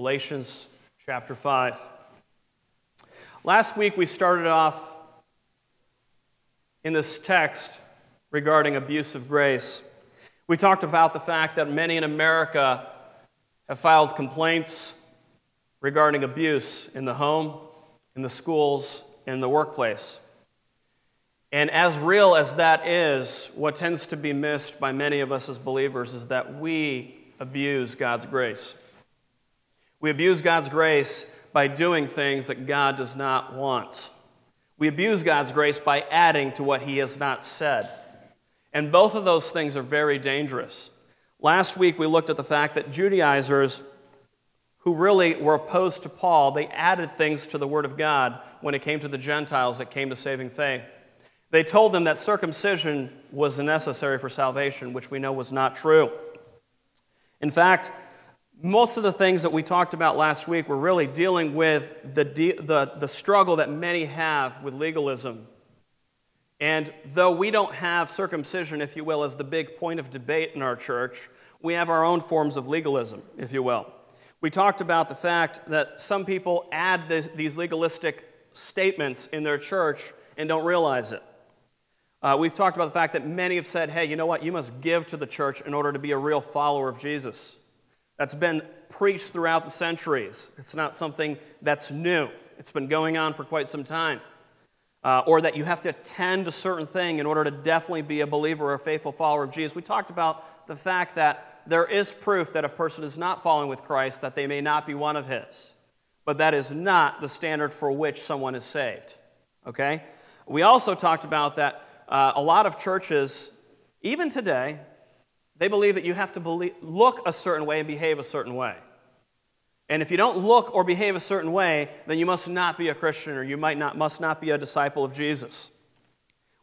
Galatians chapter 5. Last week we started off in this text regarding abuse of grace. We talked about the fact that many in America have filed complaints regarding abuse in the home, in the schools, in the workplace. And as real as that is, what tends to be missed by many of us as believers is that we abuse God's grace. We abuse God's grace by doing things that God does not want. We abuse God's grace by adding to what He has not said. And both of those things are very dangerous. Last week we looked at the fact that Judaizers who really were opposed to Paul, they added things to the Word of God when it came to the Gentiles that came to saving faith. They told them that circumcision was necessary for salvation, which we know was not true. In fact, most of the things that we talked about last week were really dealing with the, the, the struggle that many have with legalism. And though we don't have circumcision, if you will, as the big point of debate in our church, we have our own forms of legalism, if you will. We talked about the fact that some people add this, these legalistic statements in their church and don't realize it. Uh, we've talked about the fact that many have said, hey, you know what? You must give to the church in order to be a real follower of Jesus. That's been preached throughout the centuries. It's not something that's new, it's been going on for quite some time. Uh, or that you have to attend a certain thing in order to definitely be a believer or a faithful follower of Jesus. We talked about the fact that there is proof that a person is not following with Christ, that they may not be one of his. But that is not the standard for which someone is saved. Okay? We also talked about that uh, a lot of churches, even today, they believe that you have to believe, look a certain way and behave a certain way. And if you don't look or behave a certain way, then you must not be a Christian or you might not, must not be a disciple of Jesus.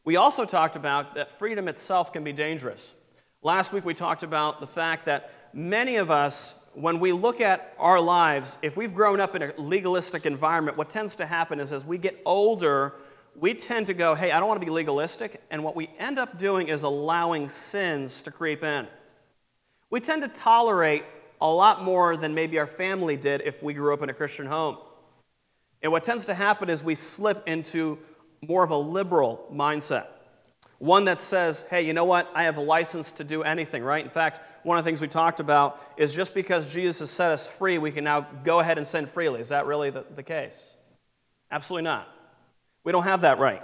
We also talked about that freedom itself can be dangerous. Last week we talked about the fact that many of us, when we look at our lives, if we've grown up in a legalistic environment, what tends to happen is as we get older, we tend to go, hey, I don't want to be legalistic. And what we end up doing is allowing sins to creep in. We tend to tolerate a lot more than maybe our family did if we grew up in a Christian home. And what tends to happen is we slip into more of a liberal mindset. One that says, hey, you know what? I have a license to do anything, right? In fact, one of the things we talked about is just because Jesus has set us free, we can now go ahead and sin freely. Is that really the, the case? Absolutely not. We don't have that right.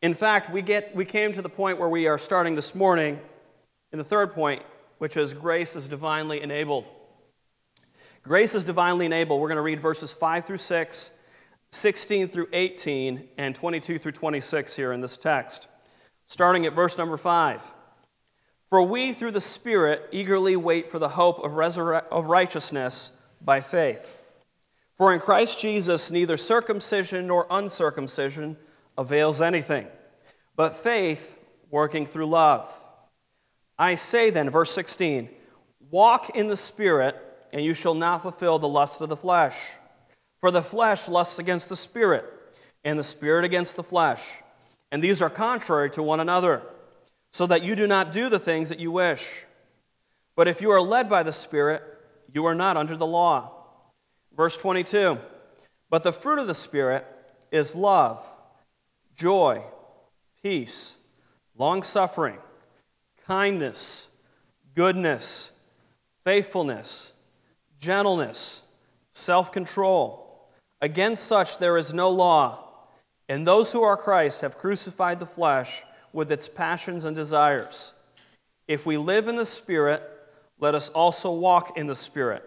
In fact, we, get, we came to the point where we are starting this morning in the third point, which is grace is divinely enabled. Grace is divinely enabled. We're going to read verses 5 through 6, 16 through 18, and 22 through 26 here in this text. Starting at verse number 5. For we, through the Spirit, eagerly wait for the hope of, resurre- of righteousness by faith. For in Christ Jesus, neither circumcision nor uncircumcision avails anything, but faith working through love. I say then, verse 16, walk in the Spirit, and you shall not fulfill the lust of the flesh. For the flesh lusts against the Spirit, and the Spirit against the flesh. And these are contrary to one another, so that you do not do the things that you wish. But if you are led by the Spirit, you are not under the law. Verse 22 But the fruit of the Spirit is love, joy, peace, long suffering, kindness, goodness, faithfulness, gentleness, self control. Against such there is no law. And those who are Christ have crucified the flesh with its passions and desires. If we live in the Spirit, let us also walk in the Spirit.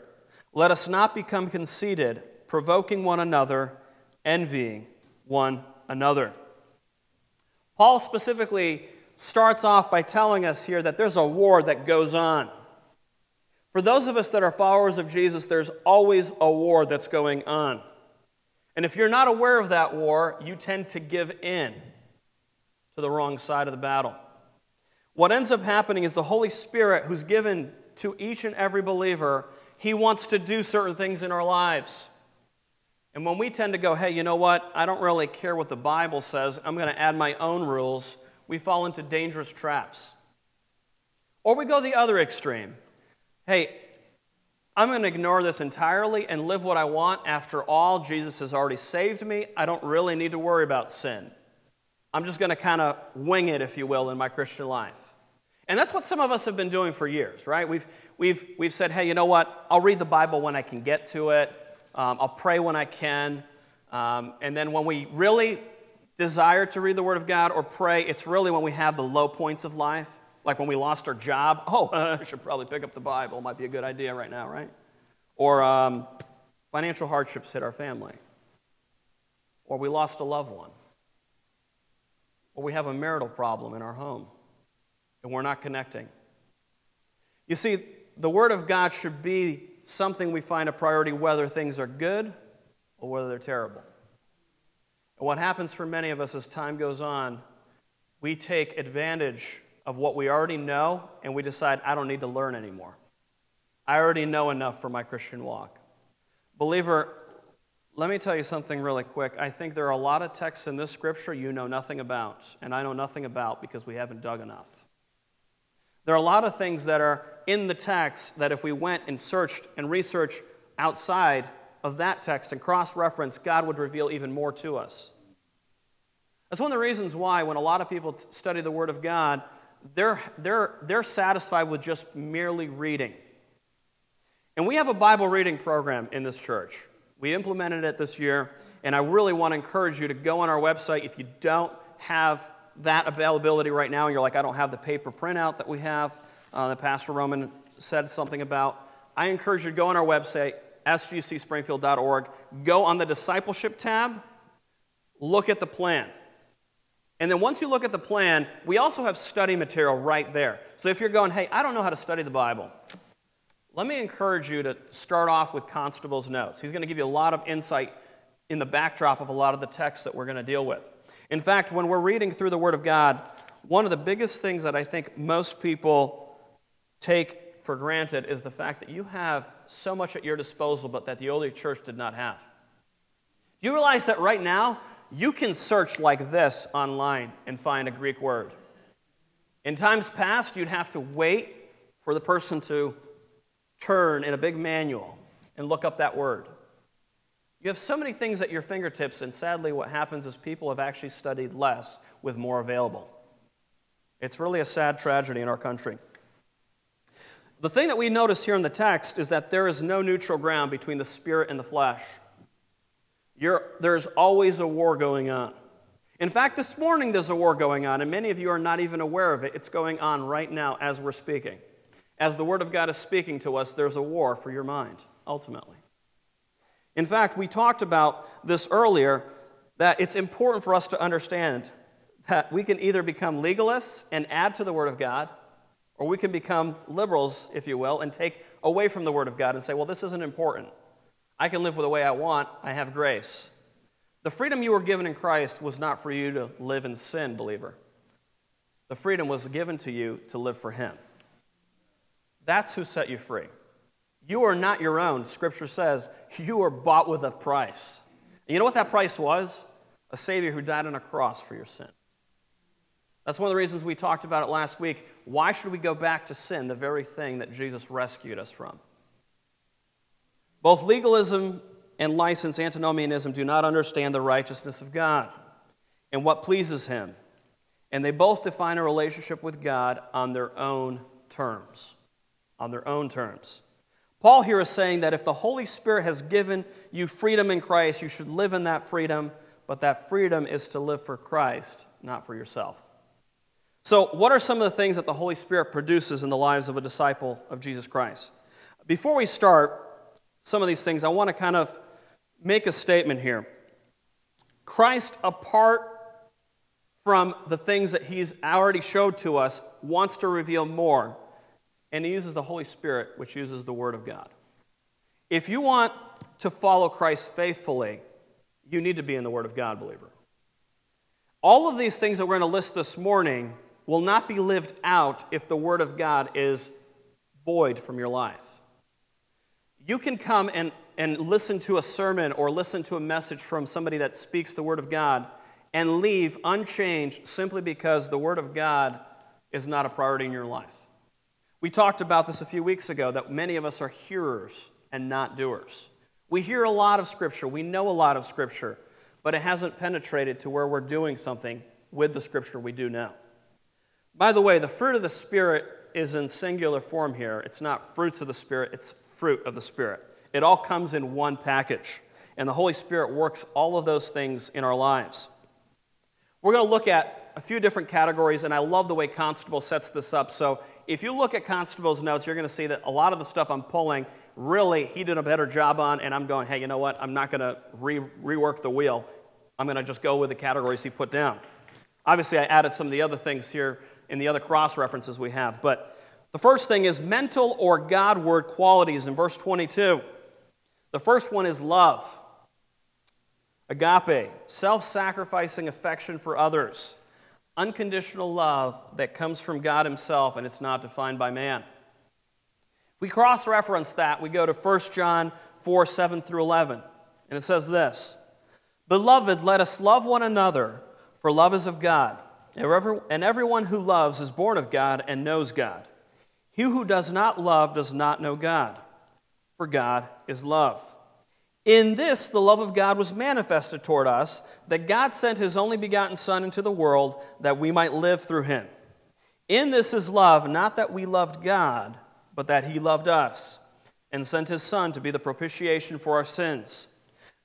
Let us not become conceited, provoking one another, envying one another. Paul specifically starts off by telling us here that there's a war that goes on. For those of us that are followers of Jesus, there's always a war that's going on. And if you're not aware of that war, you tend to give in to the wrong side of the battle. What ends up happening is the Holy Spirit, who's given to each and every believer, he wants to do certain things in our lives. And when we tend to go, hey, you know what? I don't really care what the Bible says, I'm going to add my own rules, we fall into dangerous traps. Or we go the other extreme. Hey, I'm going to ignore this entirely and live what I want. After all, Jesus has already saved me. I don't really need to worry about sin. I'm just going to kind of wing it, if you will, in my Christian life. And that's what some of us have been doing for years, right? We've, we've, we've said, hey, you know what? I'll read the Bible when I can get to it, um, I'll pray when I can. Um, and then when we really desire to read the Word of God or pray, it's really when we have the low points of life, like when we lost our job. Oh, I should probably pick up the Bible. Might be a good idea right now, right? Or um, financial hardships hit our family. Or we lost a loved one. Or we have a marital problem in our home and we're not connecting. You see, the Word of God should be something we find a priority whether things are good or whether they're terrible. And what happens for many of us as time goes on, we take advantage of what we already know and we decide, I don't need to learn anymore. I already know enough for my Christian walk. Believer, let me tell you something really quick. I think there are a lot of texts in this scripture you know nothing about, and I know nothing about because we haven't dug enough. There are a lot of things that are in the text that if we went and searched and researched outside of that text and cross reference, God would reveal even more to us. That's one of the reasons why, when a lot of people study the Word of God, they're, they're, they're satisfied with just merely reading. And we have a Bible reading program in this church. We implemented it this year, and I really want to encourage you to go on our website if you don't have that availability right now, and you're like, I don't have the paper printout that we have, uh, that Pastor Roman said something about, I encourage you to go on our website, sgcspringfield.org, go on the discipleship tab, look at the plan. And then once you look at the plan, we also have study material right there. So if you're going, hey, I don't know how to study the Bible, let me encourage you to start off with Constable's notes. He's going to give you a lot of insight in the backdrop of a lot of the texts that we're going to deal with. In fact, when we're reading through the Word of God, one of the biggest things that I think most people take for granted is the fact that you have so much at your disposal, but that the early church did not have. Do you realize that right now, you can search like this online and find a Greek word? In times past, you'd have to wait for the person to turn in a big manual and look up that word. You have so many things at your fingertips, and sadly, what happens is people have actually studied less with more available. It's really a sad tragedy in our country. The thing that we notice here in the text is that there is no neutral ground between the spirit and the flesh. You're, there's always a war going on. In fact, this morning there's a war going on, and many of you are not even aware of it. It's going on right now as we're speaking. As the Word of God is speaking to us, there's a war for your mind, ultimately. In fact, we talked about this earlier that it's important for us to understand that we can either become legalists and add to the Word of God, or we can become liberals, if you will, and take away from the Word of God and say, well, this isn't important. I can live the way I want, I have grace. The freedom you were given in Christ was not for you to live in sin, believer. The freedom was given to you to live for Him. That's who set you free. You are not your own. Scripture says you are bought with a price. And you know what that price was? A Savior who died on a cross for your sin. That's one of the reasons we talked about it last week. Why should we go back to sin, the very thing that Jesus rescued us from? Both legalism and license, antinomianism, do not understand the righteousness of God and what pleases Him. And they both define a relationship with God on their own terms. On their own terms. Paul here is saying that if the Holy Spirit has given you freedom in Christ, you should live in that freedom, but that freedom is to live for Christ, not for yourself. So, what are some of the things that the Holy Spirit produces in the lives of a disciple of Jesus Christ? Before we start some of these things, I want to kind of make a statement here. Christ, apart from the things that he's already showed to us, wants to reveal more and he uses the Holy Spirit, which uses the Word of God. If you want to follow Christ faithfully, you need to be in the Word of God, believer. All of these things that we're going to list this morning will not be lived out if the Word of God is void from your life. You can come and, and listen to a sermon or listen to a message from somebody that speaks the Word of God and leave unchanged simply because the Word of God is not a priority in your life. We talked about this a few weeks ago that many of us are hearers and not doers. We hear a lot of Scripture, we know a lot of Scripture, but it hasn't penetrated to where we're doing something with the Scripture we do know. By the way, the fruit of the Spirit is in singular form here. It's not fruits of the Spirit, it's fruit of the Spirit. It all comes in one package, and the Holy Spirit works all of those things in our lives. We're going to look at a few different categories, and I love the way Constable sets this up. So if you look at Constable's notes, you're going to see that a lot of the stuff I'm pulling, really, he did a better job on, and I'm going, hey, you know what? I'm not going to re- rework the wheel. I'm going to just go with the categories he put down. Obviously, I added some of the other things here in the other cross references we have, but the first thing is mental or Godward qualities in verse 22. The first one is love. Agape, self sacrificing affection for others unconditional love that comes from God Himself and it's not defined by man. We cross reference that. We go to 1 John 4 7 through 11, and it says this Beloved, let us love one another, for love is of God. And everyone who loves is born of God and knows God. He who does not love does not know God, for God is love. In this, the love of God was manifested toward us, that God sent his only begotten Son into the world that we might live through him. In this is love, not that we loved God, but that he loved us, and sent his Son to be the propitiation for our sins.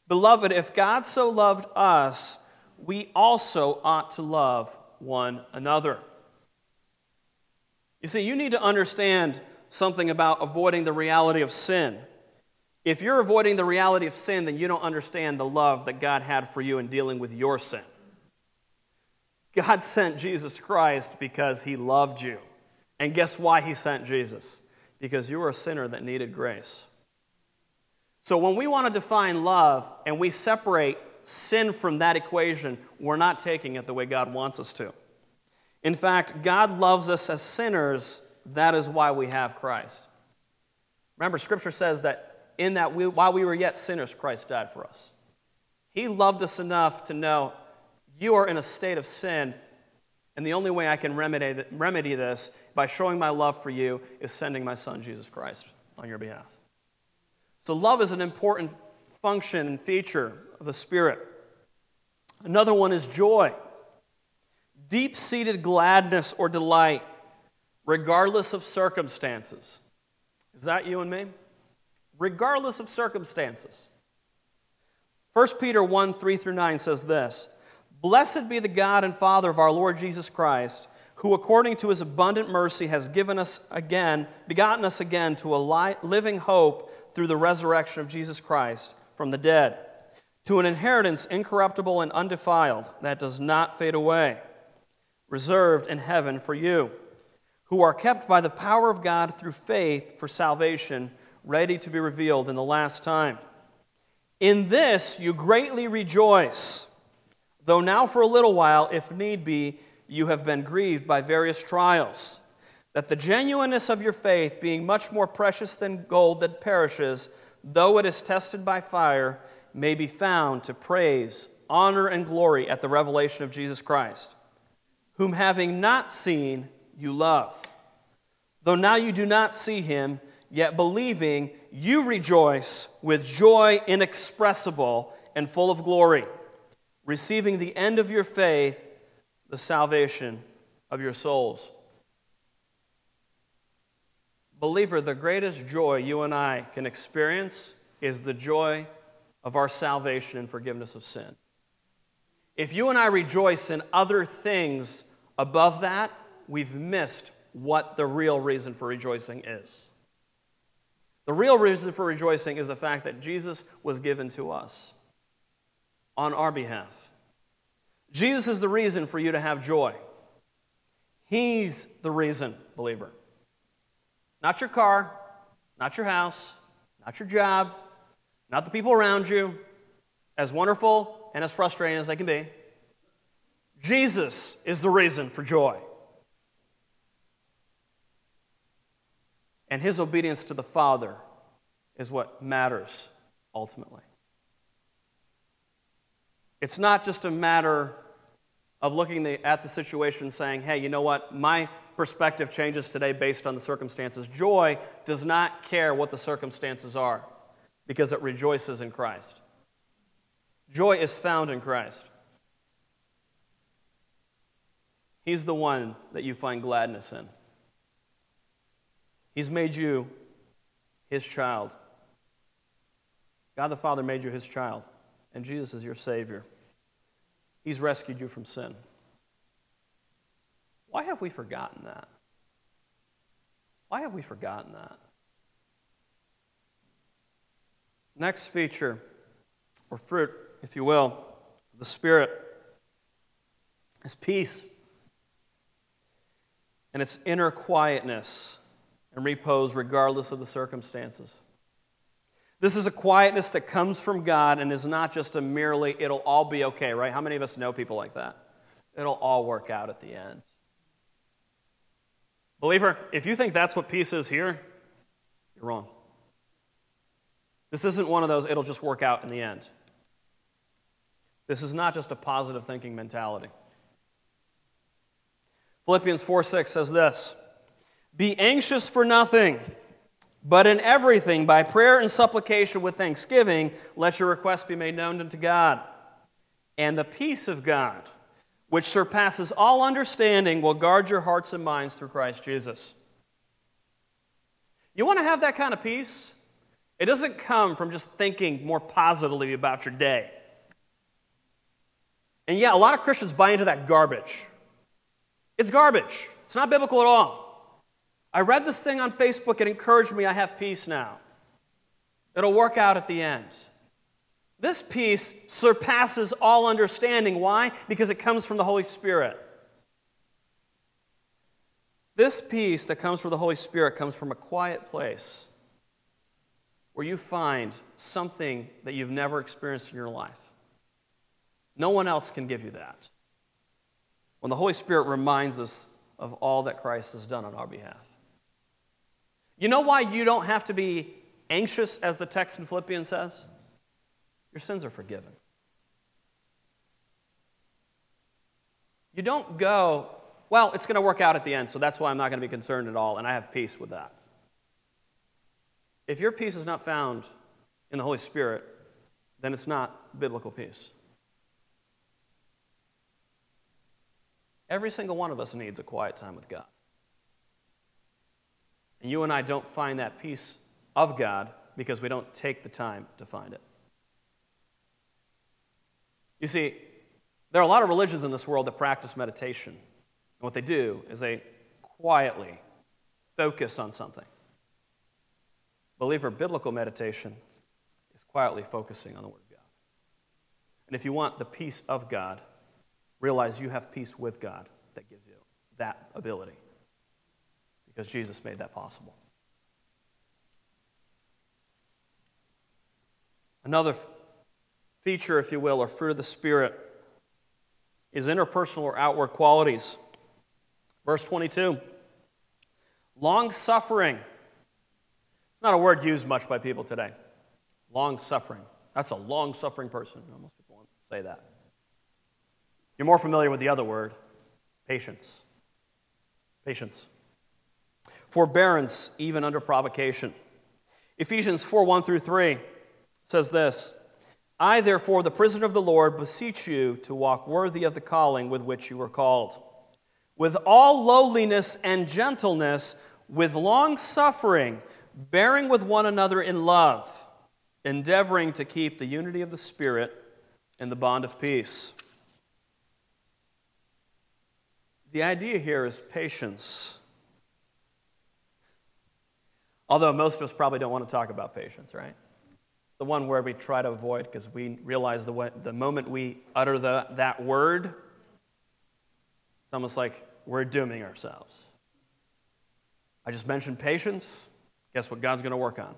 Beloved, if God so loved us, we also ought to love one another. You see, you need to understand something about avoiding the reality of sin. If you're avoiding the reality of sin, then you don't understand the love that God had for you in dealing with your sin. God sent Jesus Christ because he loved you. And guess why he sent Jesus? Because you were a sinner that needed grace. So when we want to define love and we separate sin from that equation, we're not taking it the way God wants us to. In fact, God loves us as sinners. That is why we have Christ. Remember, Scripture says that in that we, while we were yet sinners, Christ died for us. He loved us enough to know you are in a state of sin, and the only way I can remedy, remedy this by showing my love for you is sending my son, Jesus Christ, on your behalf. So, love is an important function and feature of the Spirit. Another one is joy deep seated gladness or delight, regardless of circumstances. Is that you and me? Regardless of circumstances. 1 Peter 1 3 through 9 says this Blessed be the God and Father of our Lord Jesus Christ, who according to his abundant mercy has given us again, begotten us again to a living hope through the resurrection of Jesus Christ from the dead, to an inheritance incorruptible and undefiled that does not fade away, reserved in heaven for you, who are kept by the power of God through faith for salvation ready to be revealed in the last time. In this you greatly rejoice, though now for a little while, if need be, you have been grieved by various trials, that the genuineness of your faith, being much more precious than gold that perishes, though it is tested by fire, may be found to praise, honor, and glory at the revelation of Jesus Christ, whom having not seen, you love. Though now you do not see him, yet believing, you rejoice with joy inexpressible and full of glory, receiving the end of your faith, the salvation of your souls. Believer, the greatest joy you and I can experience is the joy of our salvation and forgiveness of sin. If you and I rejoice in other things above that, we've missed what the real reason for rejoicing is. The real reason for rejoicing is the fact that Jesus was given to us on our behalf. Jesus is the reason for you to have joy. He's the reason, believer. Not your car, not your house, not your job, not the people around you, as wonderful and as frustrating as they can be. Jesus is the reason for joy. And his obedience to the Father is what matters ultimately. It's not just a matter of looking at the situation and saying, hey, you know what? My, perspective changes today based on the circumstances. Joy does not care what the circumstances are because it rejoices in Christ. Joy is found in Christ. He's the one that you find gladness in. He's made you his child. God the Father made you his child, and Jesus is your Savior. He's rescued you from sin. Why have we forgotten that? Why have we forgotten that? Next feature, or fruit, if you will, the Spirit is peace and its inner quietness and repose regardless of the circumstances. This is a quietness that comes from God and is not just a merely, it'll all be okay, right? How many of us know people like that? It'll all work out at the end. Believer, if you think that's what peace is here, you're wrong. This isn't one of those, it'll just work out in the end. This is not just a positive thinking mentality. Philippians 4 6 says this Be anxious for nothing, but in everything, by prayer and supplication with thanksgiving, let your requests be made known unto God. And the peace of God, which surpasses all understanding, will guard your hearts and minds through Christ Jesus. You want to have that kind of peace? It doesn't come from just thinking more positively about your day. And yeah, a lot of Christians buy into that garbage. It's garbage. It's not biblical at all. I read this thing on Facebook. It encouraged me. I have peace now. It'll work out at the end. This peace surpasses all understanding. Why? Because it comes from the Holy Spirit. This peace that comes from the Holy Spirit comes from a quiet place where you find something that you've never experienced in your life. No one else can give you that when the Holy Spirit reminds us of all that Christ has done on our behalf. You know why you don't have to be anxious, as the text in Philippians says? Your sins are forgiven. You don't go, well, it's going to work out at the end, so that's why I'm not going to be concerned at all, and I have peace with that. If your peace is not found in the Holy Spirit, then it's not biblical peace. Every single one of us needs a quiet time with God. And you and I don't find that peace of God because we don't take the time to find it. You see, there are a lot of religions in this world that practice meditation. And what they do is they quietly focus on something. Believer, biblical meditation is quietly focusing on the Word of God. And if you want the peace of God, realize you have peace with God that gives you that ability because Jesus made that possible. Another feature, if you will, or fruit of the Spirit is interpersonal or outward qualities. Verse 22 long suffering. It's not a word used much by people today. Long suffering. That's a long suffering person. Most people won't say that. You're more familiar with the other word patience. Patience. Forbearance, even under provocation. Ephesians 4 1 through 3 says this I, therefore, the prisoner of the Lord, beseech you to walk worthy of the calling with which you were called, with all lowliness and gentleness, with long suffering, bearing with one another in love, endeavoring to keep the unity of the Spirit in the bond of peace. The idea here is patience. Although most of us probably don't want to talk about patience, right? It's the one where we try to avoid because we realize the, way, the moment we utter the, that word, it's almost like we're dooming ourselves. I just mentioned patience. Guess what God's going to work on?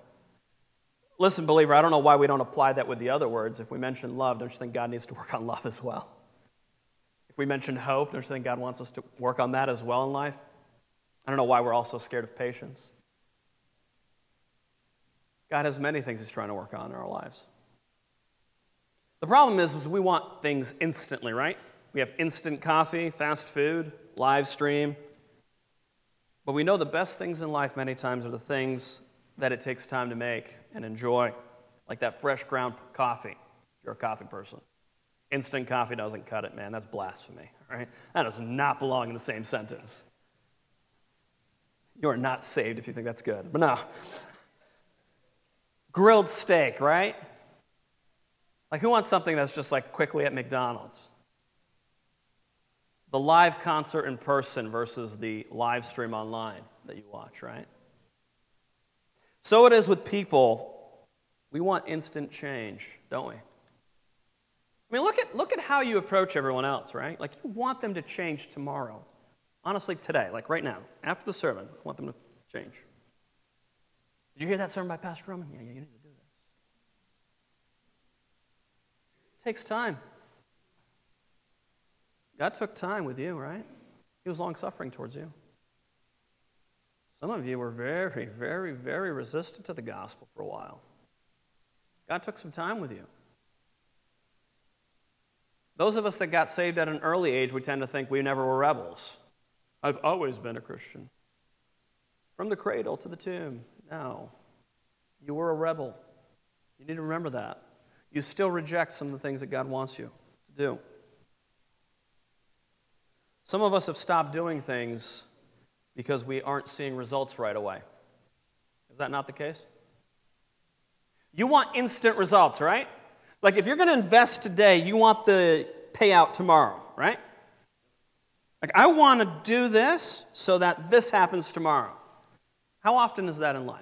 Listen, believer, I don't know why we don't apply that with the other words. If we mention love, don't you think God needs to work on love as well? If we mention hope, don't you think God wants us to work on that as well in life? I don't know why we're all so scared of patience. God has many things He's trying to work on in our lives. The problem is, is we want things instantly, right? We have instant coffee, fast food, live stream. But we know the best things in life many times are the things that it takes time to make and enjoy, like that fresh ground coffee, if you're a coffee person. Instant coffee doesn't cut it, man. That's blasphemy, right? That does not belong in the same sentence. You are not saved if you think that's good. But no. Grilled steak, right? Like, who wants something that's just like quickly at McDonald's? The live concert in person versus the live stream online that you watch, right? So it is with people. We want instant change, don't we? I mean, look at, look at how you approach everyone else, right? Like, you want them to change tomorrow. Honestly, today, like right now, after the sermon, I want them to change. Did you hear that sermon by Pastor Roman? Yeah, yeah, you need to do this. It takes time. God took time with you, right? He was long suffering towards you. Some of you were very, very, very resistant to the gospel for a while. God took some time with you. Those of us that got saved at an early age, we tend to think we never were rebels. I've always been a Christian. From the cradle to the tomb. No. You were a rebel. You need to remember that. You still reject some of the things that God wants you to do. Some of us have stopped doing things because we aren't seeing results right away. Is that not the case? You want instant results, right? Like if you're going to invest today, you want the payout tomorrow, right? Like I want to do this so that this happens tomorrow. How often is that in life?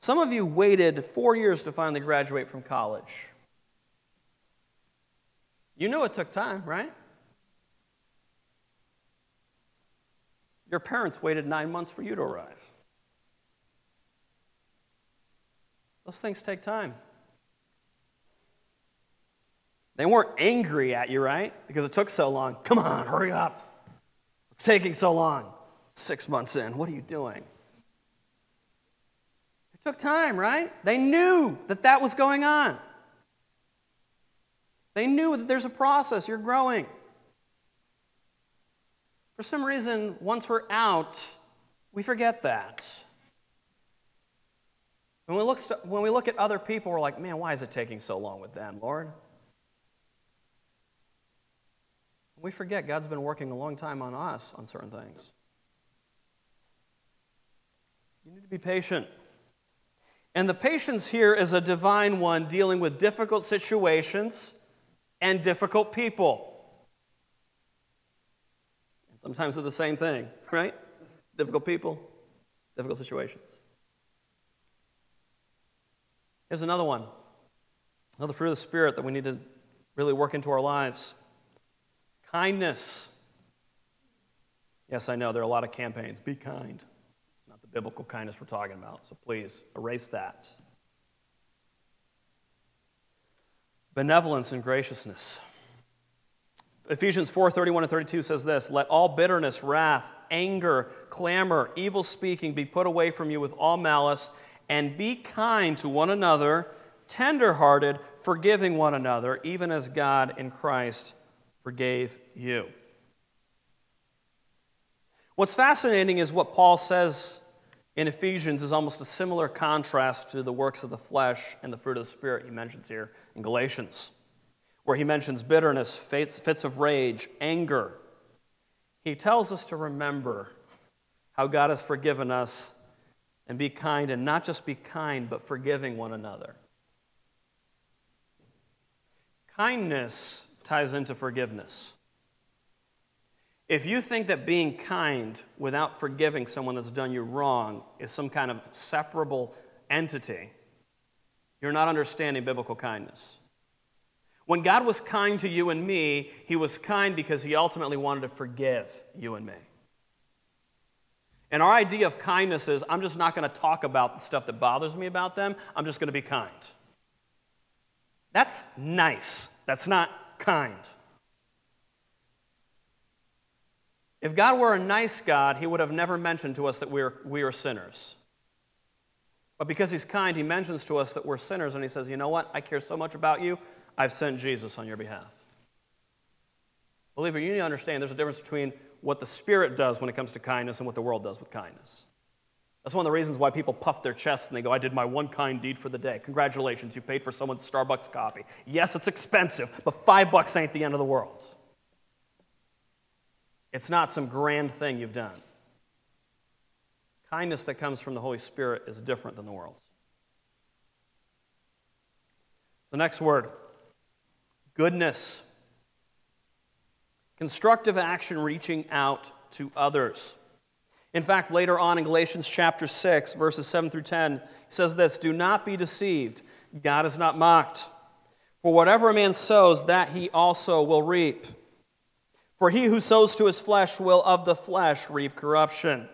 Some of you waited four years to finally graduate from college. You knew it took time, right? Your parents waited nine months for you to arrive. Those things take time. They weren't angry at you, right? Because it took so long. Come on, hurry up. Taking so long. Six months in, what are you doing? It took time, right? They knew that that was going on. They knew that there's a process, you're growing. For some reason, once we're out, we forget that. When we, look, when we look at other people, we're like, man, why is it taking so long with them, Lord? We forget God's been working a long time on us on certain things. You need to be patient. And the patience here is a divine one dealing with difficult situations and difficult people. And sometimes they're the same thing, right? Difficult people, difficult situations. Here's another one another fruit of the Spirit that we need to really work into our lives kindness. Yes, I know there are a lot of campaigns. Be kind. It's not the biblical kindness we're talking about, so please erase that. benevolence and graciousness. Ephesians 4 31 and 32 says this Let all bitterness, wrath, anger, clamor, evil speaking be put away from you with all malice, and be kind to one another, tenderhearted, forgiving one another, even as God in Christ forgave you. What's fascinating is what Paul says in Ephesians is almost a similar contrast to the works of the flesh and the fruit of the Spirit he mentions here in Galatians, where he mentions bitterness, fits, of rage, anger. He tells us to remember how God has forgiven us and be kind, and not just be kind, but forgiving one another. Kindness ties into forgiveness. If you think that being kind without forgiving someone that's done you wrong is some kind of separable entity, you're not understanding biblical kindness. When God was kind to you and me, He was kind because He ultimately wanted to forgive you and me. And our idea of kindness is I'm just not going to talk about the stuff that bothers me about them, I'm just going to be kind. That's nice. That's not kind. If God were a nice God, He would have never mentioned to us that we are, we are sinners. But because He's kind, He mentions to us that we're sinners, and He says, You know what? I care so much about you, I've sent Jesus on your behalf. Believer, you need to understand there's a difference between what the Spirit does when it comes to kindness and what the world does with kindness. That's one of the reasons why people puff their chests and they go, I did my one kind deed for the day. Congratulations, you paid for someone's Starbucks coffee. Yes, it's expensive, but five bucks ain't the end of the world. It's not some grand thing you've done. Kindness that comes from the Holy Spirit is different than the world's. The next word goodness. Constructive action reaching out to others. In fact, later on in Galatians chapter 6, verses 7 through 10, he says this Do not be deceived. God is not mocked. For whatever a man sows, that he also will reap. For he who sows to his flesh will of the flesh reap corruption.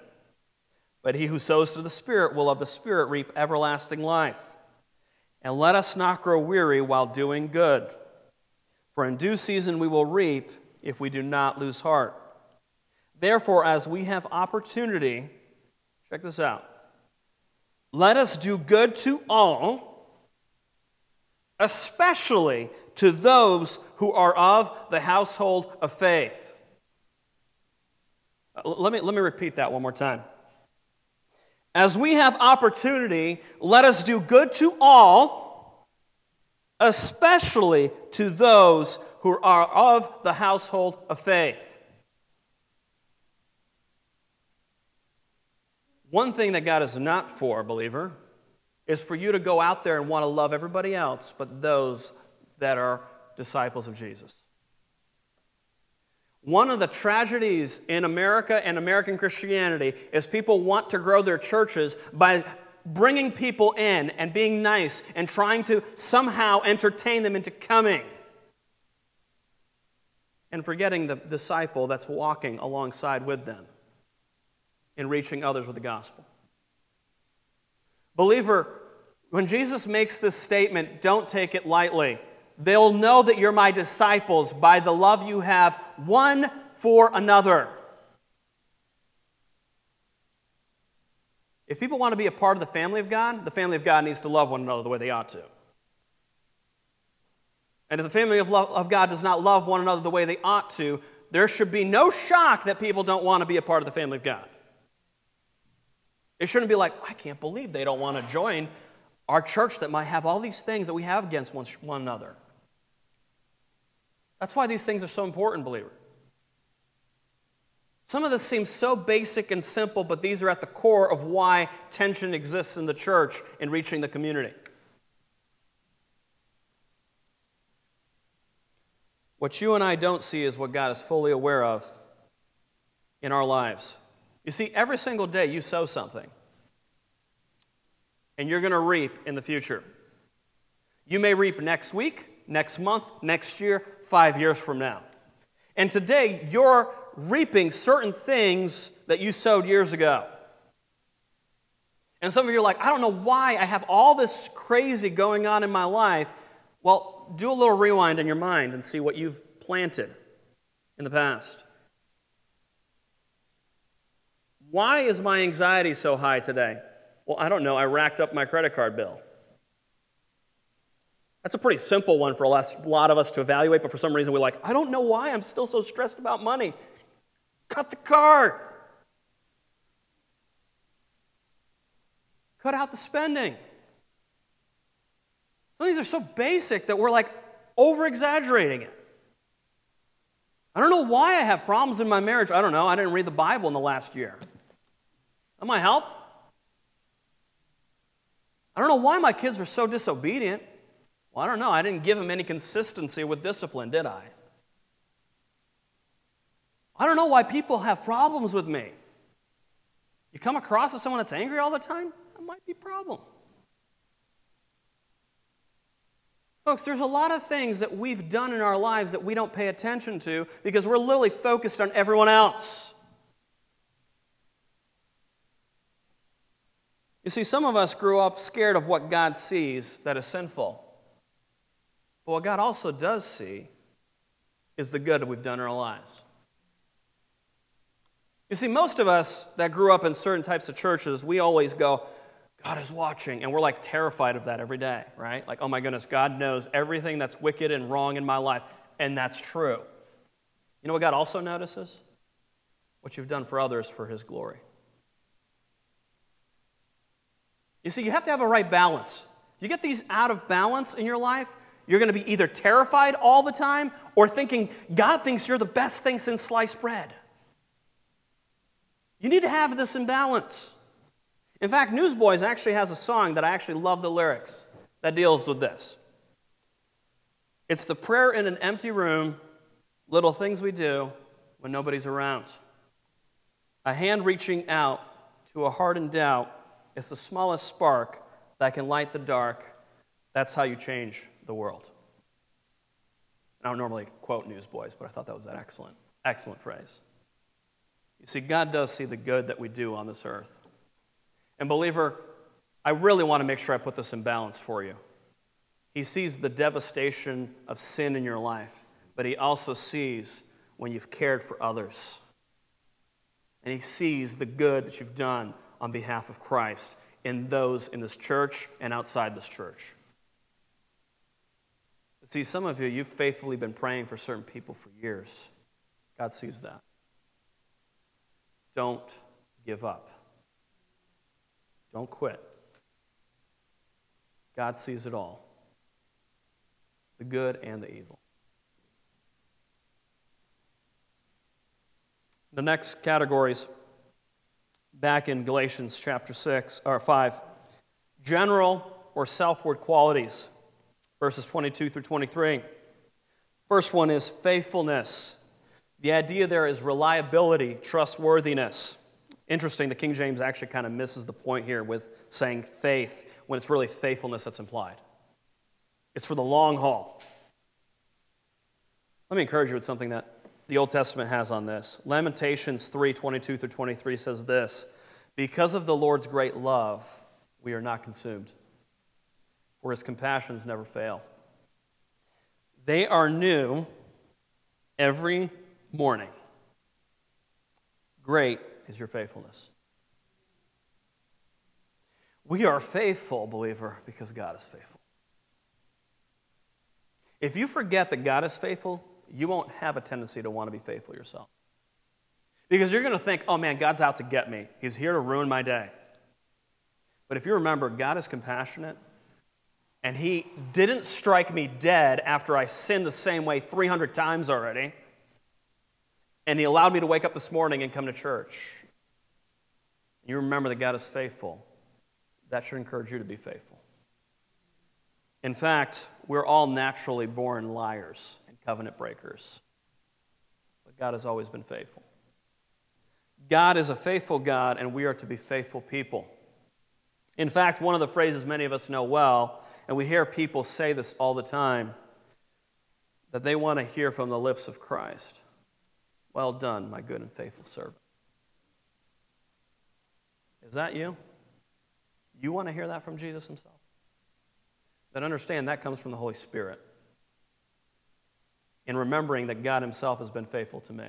But he who sows to the Spirit will of the Spirit reap everlasting life. And let us not grow weary while doing good. For in due season we will reap if we do not lose heart. Therefore, as we have opportunity, check this out. Let us do good to all, especially to those who are of the household of faith. Uh, let me, let me repeat that one more time. As we have opportunity, let us do good to all, especially to those who are of the household of faith. One thing that God is not for, believer, is for you to go out there and want to love everybody else but those that are disciples of Jesus. One of the tragedies in America and American Christianity is people want to grow their churches by bringing people in and being nice and trying to somehow entertain them into coming and forgetting the disciple that's walking alongside with them in reaching others with the gospel. Believer, when Jesus makes this statement, don't take it lightly. They'll know that you're my disciples by the love you have one for another. If people want to be a part of the family of God, the family of God needs to love one another the way they ought to. And if the family of, love, of God does not love one another the way they ought to, there should be no shock that people don't want to be a part of the family of God. It shouldn't be like, I can't believe they don't want to join our church that might have all these things that we have against one, one another. That's why these things are so important, believer. Some of this seems so basic and simple, but these are at the core of why tension exists in the church in reaching the community. What you and I don't see is what God is fully aware of in our lives. You see, every single day you sow something, and you're going to reap in the future. You may reap next week, next month, next year, five years from now. And today, you're reaping certain things that you sowed years ago. And some of you are like, I don't know why I have all this crazy going on in my life. Well, do a little rewind in your mind and see what you've planted in the past. Why is my anxiety so high today? Well, I don't know. I racked up my credit card bill. That's a pretty simple one for a lot of us to evaluate, but for some reason we're like, I don't know why I'm still so stressed about money. Cut the card. Cut out the spending. Some of these are so basic that we're like over exaggerating it. I don't know why I have problems in my marriage. I don't know. I didn't read the Bible in the last year. That might help. I don't know why my kids are so disobedient. Well, I don't know. I didn't give them any consistency with discipline, did I? I don't know why people have problems with me. You come across as someone that's angry all the time? That might be a problem. Folks, there's a lot of things that we've done in our lives that we don't pay attention to because we're literally focused on everyone else. You see, some of us grew up scared of what God sees that is sinful. But what God also does see is the good that we've done in our lives. You see, most of us that grew up in certain types of churches, we always go, God is watching. And we're like terrified of that every day, right? Like, oh my goodness, God knows everything that's wicked and wrong in my life. And that's true. You know what God also notices? what you've done for others for His glory. You see, you have to have a right balance. If you get these out of balance in your life, you're going to be either terrified all the time or thinking God thinks you're the best thing since sliced bread. You need to have this in balance. In fact, Newsboys actually has a song that I actually love the lyrics that deals with this. It's the prayer in an empty room, little things we do when nobody's around. A hand reaching out to a heart in doubt is the smallest spark that can light the dark. That's how you change the world. I don't normally quote newsboys, but I thought that was an excellent, excellent phrase. You see, God does see the good that we do on this earth. And, believer, I really want to make sure I put this in balance for you. He sees the devastation of sin in your life, but He also sees when you've cared for others. And He sees the good that you've done on behalf of Christ in those in this church and outside this church. See, some of you, you've faithfully been praying for certain people for years. God sees that. Don't give up. Don't quit. God sees it all the good and the evil. The next categories back in Galatians chapter 6 or 5 general or self-word qualities verses 22 through 23. First one is faithfulness. The idea there is reliability, trustworthiness. Interesting, the King James actually kind of misses the point here with saying faith when it's really faithfulness that's implied. It's for the long haul. Let me encourage you with something that the Old Testament has on this. Lamentations 3 22 through 23 says this Because of the Lord's great love, we are not consumed for his compassions never fail. They are new every morning. Great is your faithfulness. We are faithful, believer, because God is faithful. If you forget that God is faithful, you won't have a tendency to want to be faithful yourself. Because you're going to think, oh man, God's out to get me. He's here to ruin my day. But if you remember, God is compassionate and he didn't strike me dead after I sinned the same way 300 times already. And he allowed me to wake up this morning and come to church. You remember that God is faithful. That should encourage you to be faithful. In fact, we're all naturally born liars covenant breakers. But God has always been faithful. God is a faithful God, and we are to be faithful people. In fact, one of the phrases many of us know well and we hear people say this all the time that they want to hear from the lips of Christ. Well done, my good and faithful servant. Is that you? You want to hear that from Jesus himself? Then understand that comes from the Holy Spirit. In remembering that God himself has been faithful to me.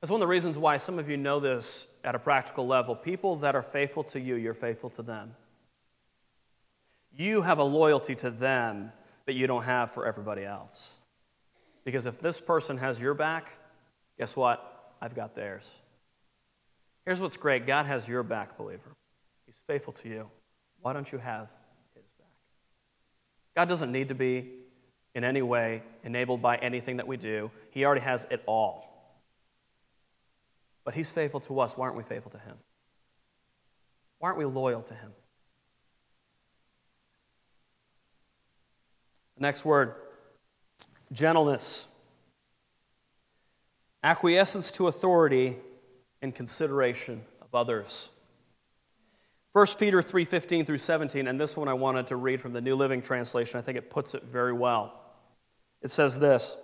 That's one of the reasons why some of you know this at a practical level. People that are faithful to you, you're faithful to them you have a loyalty to them that you don't have for everybody else. Because if this person has your back, guess what? I've got theirs. Here's what's great God has your back, believer. He's faithful to you. Why don't you have his back? God doesn't need to be in any way enabled by anything that we do, He already has it all. But He's faithful to us. Why aren't we faithful to Him? Why aren't we loyal to Him? next word gentleness, acquiescence to authority, and consideration of others. 1 Peter 3:15 through 17 and this one I wanted to read from the New Living Translation. I think it puts it very well. It says this: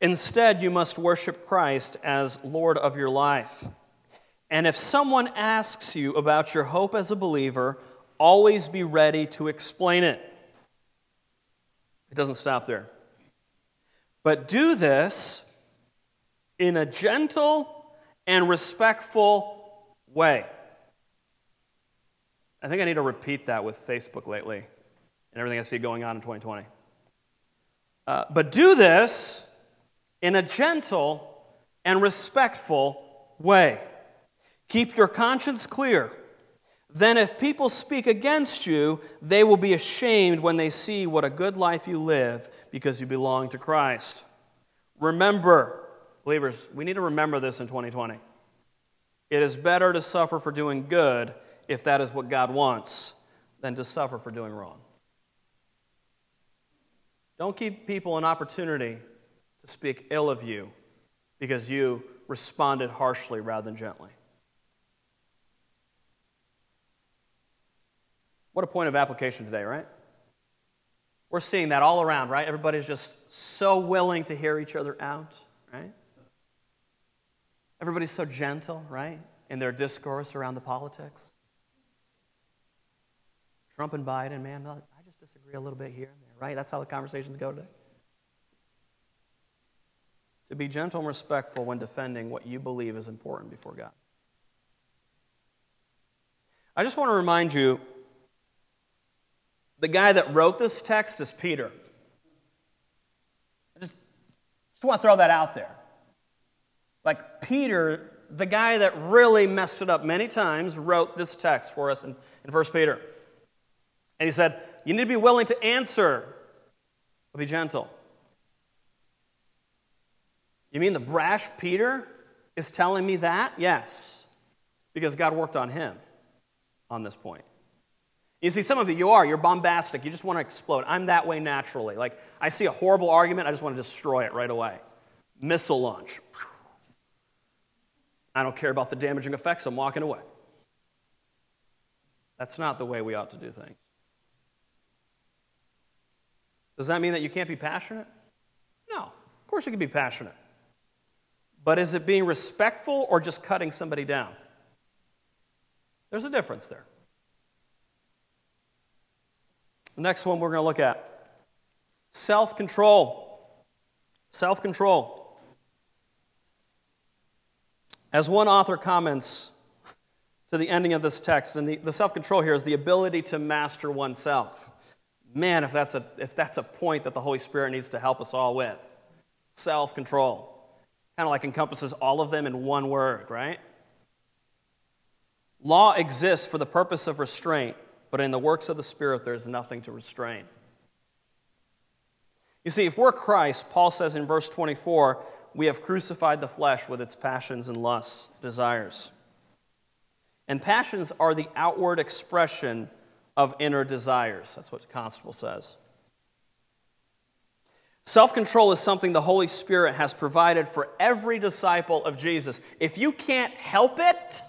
Instead you must worship Christ as Lord of your life. And if someone asks you about your hope as a believer, always be ready to explain it. It doesn't stop there. But do this in a gentle and respectful way. I think I need to repeat that with Facebook lately and everything I see going on in 2020. Uh, but do this in a gentle and respectful way. Keep your conscience clear. Then, if people speak against you, they will be ashamed when they see what a good life you live because you belong to Christ. Remember, believers, we need to remember this in 2020. It is better to suffer for doing good if that is what God wants than to suffer for doing wrong. Don't give people an opportunity to speak ill of you because you responded harshly rather than gently. What a point of application today, right? We're seeing that all around, right? Everybody's just so willing to hear each other out, right? Everybody's so gentle, right? In their discourse around the politics. Trump and Biden, man, I just disagree a little bit here and there, right? That's how the conversations go today. To be gentle and respectful when defending what you believe is important before God. I just want to remind you the guy that wrote this text is Peter. I just, just want to throw that out there. Like Peter, the guy that really messed it up many times, wrote this text for us in, in 1 Peter. And he said, You need to be willing to answer, but be gentle. You mean the brash Peter is telling me that? Yes, because God worked on him on this point. You see, some of you, you are. You're bombastic. You just want to explode. I'm that way naturally. Like, I see a horrible argument, I just want to destroy it right away. Missile launch. I don't care about the damaging effects. I'm walking away. That's not the way we ought to do things. Does that mean that you can't be passionate? No. Of course you can be passionate. But is it being respectful or just cutting somebody down? There's a difference there. The next one we're going to look at self control. Self control. As one author comments to the ending of this text, and the, the self control here is the ability to master oneself. Man, if that's, a, if that's a point that the Holy Spirit needs to help us all with self control. Kind of like encompasses all of them in one word, right? Law exists for the purpose of restraint, but in the works of the Spirit, there's nothing to restrain. You see, if we're Christ, Paul says in verse 24, we have crucified the flesh with its passions and lusts, desires. And passions are the outward expression of inner desires. That's what Constable says. Self control is something the Holy Spirit has provided for every disciple of Jesus. If you can't help it,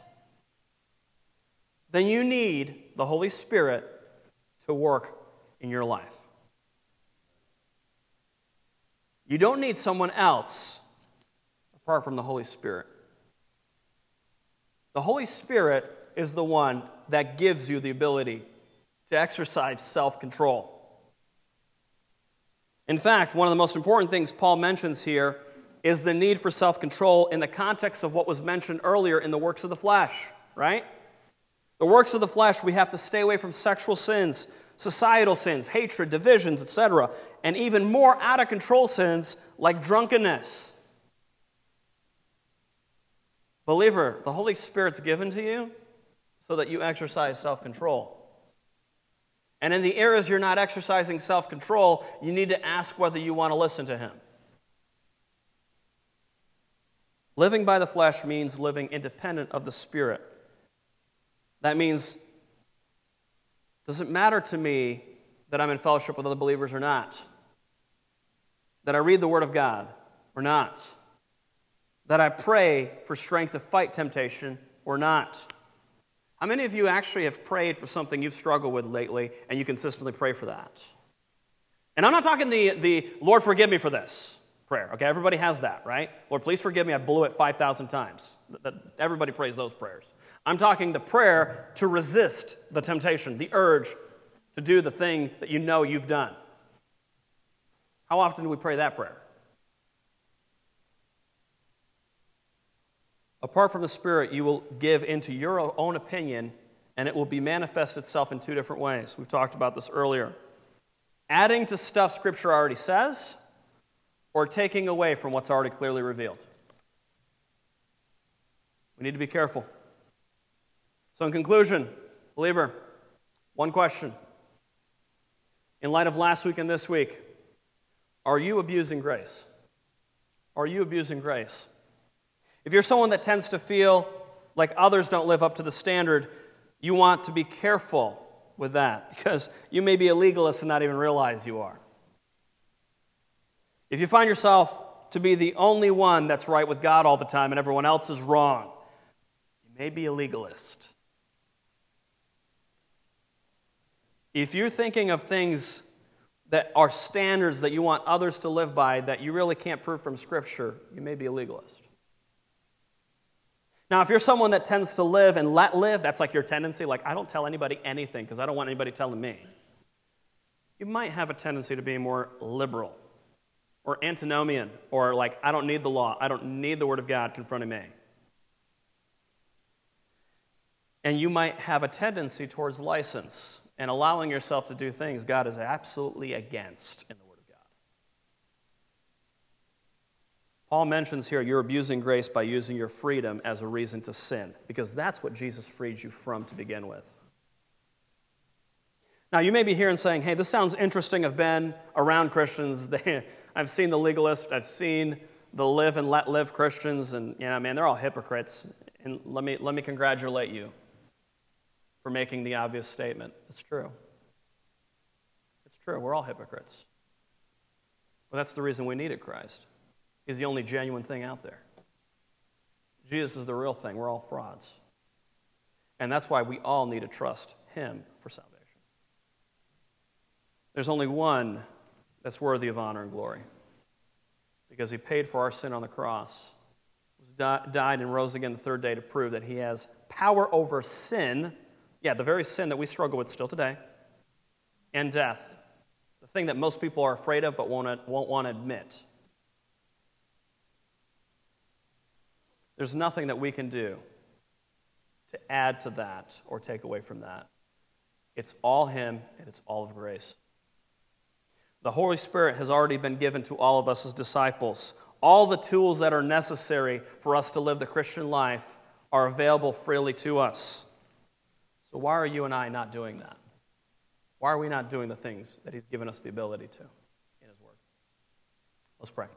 then you need the Holy Spirit to work in your life. You don't need someone else apart from the Holy Spirit. The Holy Spirit is the one that gives you the ability to exercise self control. In fact, one of the most important things Paul mentions here is the need for self control in the context of what was mentioned earlier in the works of the flesh, right? The works of the flesh, we have to stay away from sexual sins, societal sins, hatred, divisions, etc., and even more out of control sins like drunkenness. Believer, the Holy Spirit's given to you so that you exercise self control. And in the areas you're not exercising self control, you need to ask whether you want to listen to Him. Living by the flesh means living independent of the Spirit. That means, does it matter to me that I'm in fellowship with other believers or not? That I read the Word of God or not? That I pray for strength to fight temptation or not? How many of you actually have prayed for something you've struggled with lately and you consistently pray for that? And I'm not talking the, the Lord, forgive me for this prayer, okay? Everybody has that, right? Lord, please forgive me, I blew it 5,000 times. Everybody prays those prayers. I'm talking the prayer to resist the temptation, the urge to do the thing that you know you've done. How often do we pray that prayer? Apart from the Spirit, you will give into your own opinion, and it will be manifest itself in two different ways. We've talked about this earlier. Adding to stuff Scripture already says, or taking away from what's already clearly revealed. We need to be careful. So, in conclusion, believer, one question. In light of last week and this week, are you abusing grace? Are you abusing grace? If you're someone that tends to feel like others don't live up to the standard, you want to be careful with that because you may be a legalist and not even realize you are. If you find yourself to be the only one that's right with God all the time and everyone else is wrong, you may be a legalist. If you're thinking of things that are standards that you want others to live by that you really can't prove from Scripture, you may be a legalist. Now, if you're someone that tends to live and let live, that's like your tendency, like, I don't tell anybody anything because I don't want anybody telling me. You might have a tendency to be more liberal or antinomian or like, I don't need the law, I don't need the Word of God confronting me. And you might have a tendency towards license and allowing yourself to do things God is absolutely against in the Word of God. Paul mentions here you're abusing grace by using your freedom as a reason to sin, because that's what Jesus freed you from to begin with. Now, you may be here and saying, hey, this sounds interesting. I've been around Christians. I've seen the legalist, I've seen the live and let live Christians, and, you know, man, they're all hypocrites. And let me, let me congratulate you for making the obvious statement. It's true. It's true. We're all hypocrites. Well, that's the reason we needed Christ. He's the only genuine thing out there. Jesus is the real thing. We're all frauds. And that's why we all need to trust Him for salvation. There's only one that's worthy of honor and glory because He paid for our sin on the cross, died and rose again the third day to prove that He has power over sin yeah, the very sin that we struggle with still today, and death. The thing that most people are afraid of but won't, won't want to admit. There's nothing that we can do to add to that or take away from that. It's all Him and it's all of grace. The Holy Spirit has already been given to all of us as disciples. All the tools that are necessary for us to live the Christian life are available freely to us. So, why are you and I not doing that? Why are we not doing the things that He's given us the ability to in His Word? Let's pray.